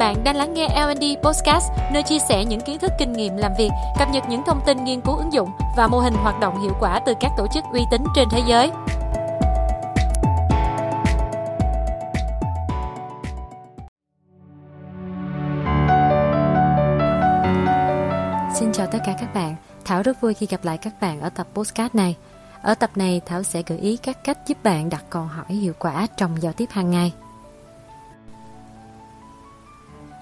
Bạn đang lắng nghe L&D Podcast, nơi chia sẻ những kiến thức kinh nghiệm làm việc, cập nhật những thông tin nghiên cứu ứng dụng và mô hình hoạt động hiệu quả từ các tổ chức uy tín trên thế giới. Xin chào tất cả các bạn. Thảo rất vui khi gặp lại các bạn ở tập podcast này. Ở tập này, Thảo sẽ gợi ý các cách giúp bạn đặt câu hỏi hiệu quả trong giao tiếp hàng ngày.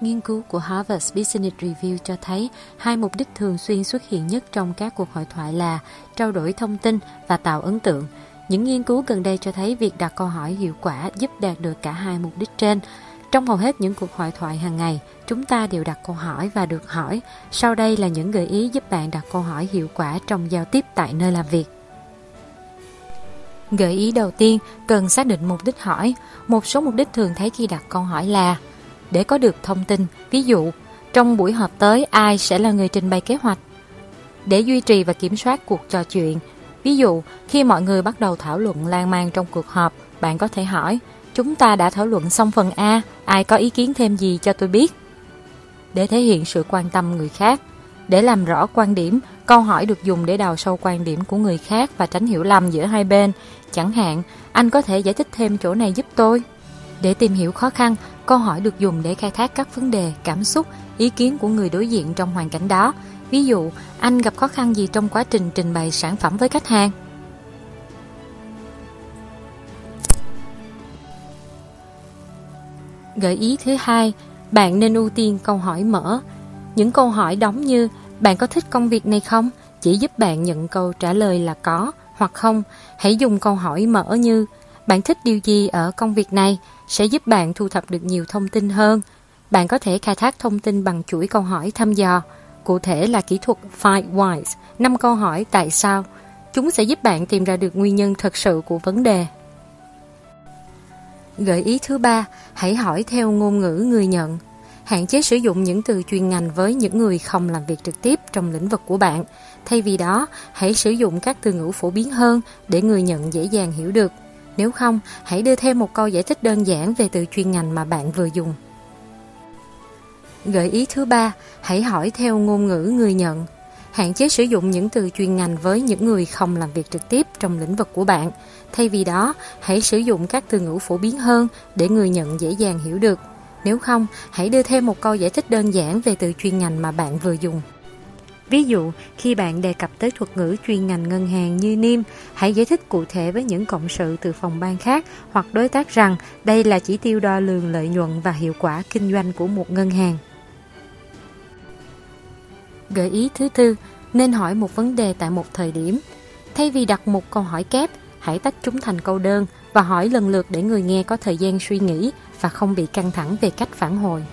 Nghiên cứu của Harvard Business Review cho thấy hai mục đích thường xuyên xuất hiện nhất trong các cuộc hội thoại là trao đổi thông tin và tạo ấn tượng. Những nghiên cứu gần đây cho thấy việc đặt câu hỏi hiệu quả giúp đạt được cả hai mục đích trên. Trong hầu hết những cuộc hội thoại hàng ngày, chúng ta đều đặt câu hỏi và được hỏi. Sau đây là những gợi ý giúp bạn đặt câu hỏi hiệu quả trong giao tiếp tại nơi làm việc. Gợi ý đầu tiên, cần xác định mục đích hỏi. Một số mục đích thường thấy khi đặt câu hỏi là để có được thông tin, ví dụ, trong buổi họp tới ai sẽ là người trình bày kế hoạch. Để duy trì và kiểm soát cuộc trò chuyện, ví dụ, khi mọi người bắt đầu thảo luận lan man trong cuộc họp, bạn có thể hỏi, chúng ta đã thảo luận xong phần A, ai có ý kiến thêm gì cho tôi biết? Để thể hiện sự quan tâm người khác, để làm rõ quan điểm, câu hỏi được dùng để đào sâu quan điểm của người khác và tránh hiểu lầm giữa hai bên. Chẳng hạn, anh có thể giải thích thêm chỗ này giúp tôi. Để tìm hiểu khó khăn, câu hỏi được dùng để khai thác các vấn đề, cảm xúc, ý kiến của người đối diện trong hoàn cảnh đó. Ví dụ, anh gặp khó khăn gì trong quá trình trình bày sản phẩm với khách hàng? Gợi ý thứ hai, bạn nên ưu tiên câu hỏi mở. Những câu hỏi đóng như bạn có thích công việc này không? Chỉ giúp bạn nhận câu trả lời là có hoặc không. Hãy dùng câu hỏi mở như bạn thích điều gì ở công việc này sẽ giúp bạn thu thập được nhiều thông tin hơn. Bạn có thể khai thác thông tin bằng chuỗi câu hỏi thăm dò. Cụ thể là kỹ thuật Five Whys, 5 câu hỏi tại sao. Chúng sẽ giúp bạn tìm ra được nguyên nhân thật sự của vấn đề. Gợi ý thứ ba, hãy hỏi theo ngôn ngữ người nhận. Hạn chế sử dụng những từ chuyên ngành với những người không làm việc trực tiếp trong lĩnh vực của bạn. Thay vì đó, hãy sử dụng các từ ngữ phổ biến hơn để người nhận dễ dàng hiểu được. Nếu không, hãy đưa thêm một câu giải thích đơn giản về từ chuyên ngành mà bạn vừa dùng. Gợi ý thứ ba, hãy hỏi theo ngôn ngữ người nhận. Hạn chế sử dụng những từ chuyên ngành với những người không làm việc trực tiếp trong lĩnh vực của bạn. Thay vì đó, hãy sử dụng các từ ngữ phổ biến hơn để người nhận dễ dàng hiểu được. Nếu không, hãy đưa thêm một câu giải thích đơn giản về từ chuyên ngành mà bạn vừa dùng. Ví dụ, khi bạn đề cập tới thuật ngữ chuyên ngành ngân hàng như NIM, hãy giải thích cụ thể với những cộng sự từ phòng ban khác hoặc đối tác rằng đây là chỉ tiêu đo lường lợi nhuận và hiệu quả kinh doanh của một ngân hàng. Gợi ý thứ tư, nên hỏi một vấn đề tại một thời điểm. Thay vì đặt một câu hỏi kép, hãy tách chúng thành câu đơn và hỏi lần lượt để người nghe có thời gian suy nghĩ và không bị căng thẳng về cách phản hồi.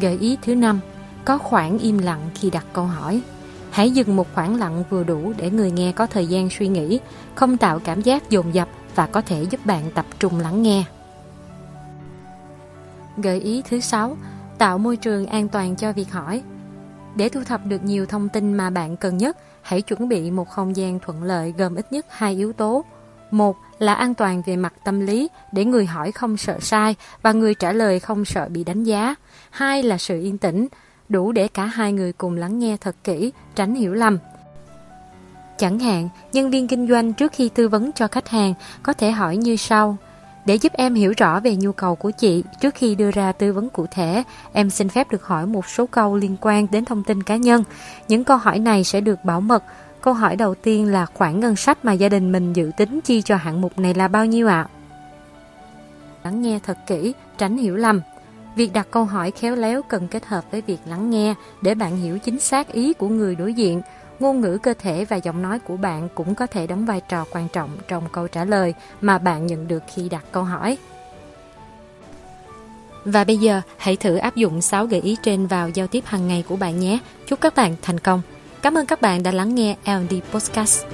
Gợi ý thứ năm, có khoảng im lặng khi đặt câu hỏi. Hãy dừng một khoảng lặng vừa đủ để người nghe có thời gian suy nghĩ, không tạo cảm giác dồn dập và có thể giúp bạn tập trung lắng nghe. Gợi ý thứ sáu, tạo môi trường an toàn cho việc hỏi. Để thu thập được nhiều thông tin mà bạn cần nhất, hãy chuẩn bị một không gian thuận lợi gồm ít nhất hai yếu tố. Một là an toàn về mặt tâm lý để người hỏi không sợ sai và người trả lời không sợ bị đánh giá. Hai là sự yên tĩnh, đủ để cả hai người cùng lắng nghe thật kỹ, tránh hiểu lầm. Chẳng hạn, nhân viên kinh doanh trước khi tư vấn cho khách hàng có thể hỏi như sau. Để giúp em hiểu rõ về nhu cầu của chị, trước khi đưa ra tư vấn cụ thể, em xin phép được hỏi một số câu liên quan đến thông tin cá nhân. Những câu hỏi này sẽ được bảo mật. Câu hỏi đầu tiên là khoản ngân sách mà gia đình mình dự tính chi cho hạng mục này là bao nhiêu ạ? Lắng nghe thật kỹ, tránh hiểu lầm. Việc đặt câu hỏi khéo léo cần kết hợp với việc lắng nghe để bạn hiểu chính xác ý của người đối diện. Ngôn ngữ cơ thể và giọng nói của bạn cũng có thể đóng vai trò quan trọng trong câu trả lời mà bạn nhận được khi đặt câu hỏi. Và bây giờ, hãy thử áp dụng 6 gợi ý trên vào giao tiếp hàng ngày của bạn nhé. Chúc các bạn thành công. Cảm ơn các bạn đã lắng nghe L&D Podcast.